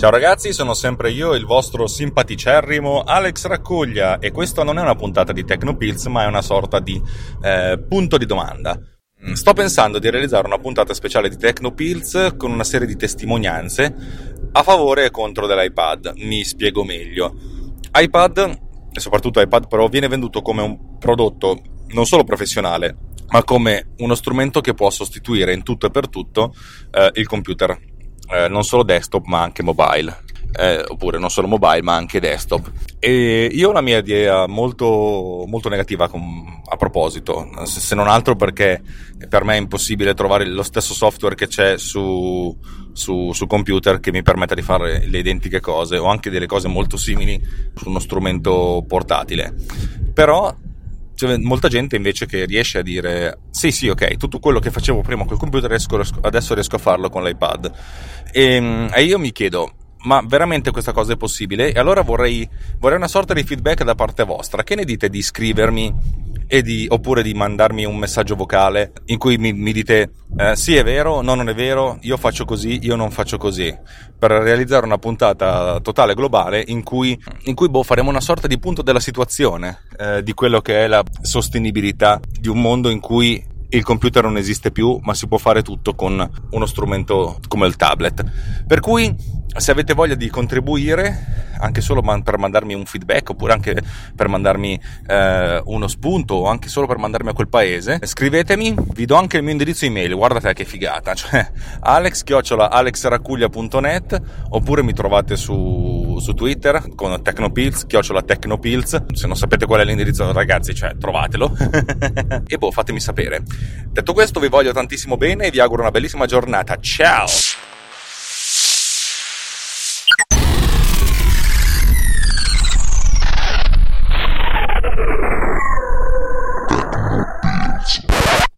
Ciao ragazzi, sono sempre io, il vostro simpaticerrimo Alex Raccoglia e questa non è una puntata di Tecnopills ma è una sorta di eh, punto di domanda. Mm, sto pensando di realizzare una puntata speciale di Tecnopills con una serie di testimonianze a favore e contro dell'iPad. Mi spiego meglio. iPad, e soprattutto iPad Pro, viene venduto come un prodotto non solo professionale, ma come uno strumento che può sostituire in tutto e per tutto eh, il computer, eh, non solo desktop ma anche mobile. Eh, oppure non solo mobile ma anche desktop. E io ho una mia idea molto, molto negativa con, a proposito. Se non altro perché per me è impossibile trovare lo stesso software che c'è su, su, su computer che mi permetta di fare le identiche cose o anche delle cose molto simili su uno strumento portatile. Però c'è molta gente invece che riesce a dire sì sì ok tutto quello che facevo prima col computer adesso riesco a farlo con l'iPad e, ehm, e io mi chiedo ma veramente questa cosa è possibile? E allora vorrei, vorrei, una sorta di feedback da parte vostra. Che ne dite di scrivermi di, oppure di mandarmi un messaggio vocale in cui mi, mi dite eh, sì è vero, no non è vero, io faccio così, io non faccio così, per realizzare una puntata totale globale in cui, in cui boh, faremo una sorta di punto della situazione eh, di quello che è la sostenibilità di un mondo in cui il computer non esiste più, ma si può fare tutto con uno strumento come il tablet. Per cui, se avete voglia di contribuire, anche solo per mandarmi un feedback, oppure anche per mandarmi eh, uno spunto, o anche solo per mandarmi a quel paese, scrivetemi, vi do anche il mio indirizzo email, guardate che figata, cioè alex-alexracuglia.net, oppure mi trovate su, su Twitter con Tecnopills, chiocciola Tecnopills, se non sapete qual è l'indirizzo ragazzi, cioè trovatelo, e boh, fatemi sapere. Detto questo vi voglio tantissimo bene e vi auguro una bellissima giornata. Ciao!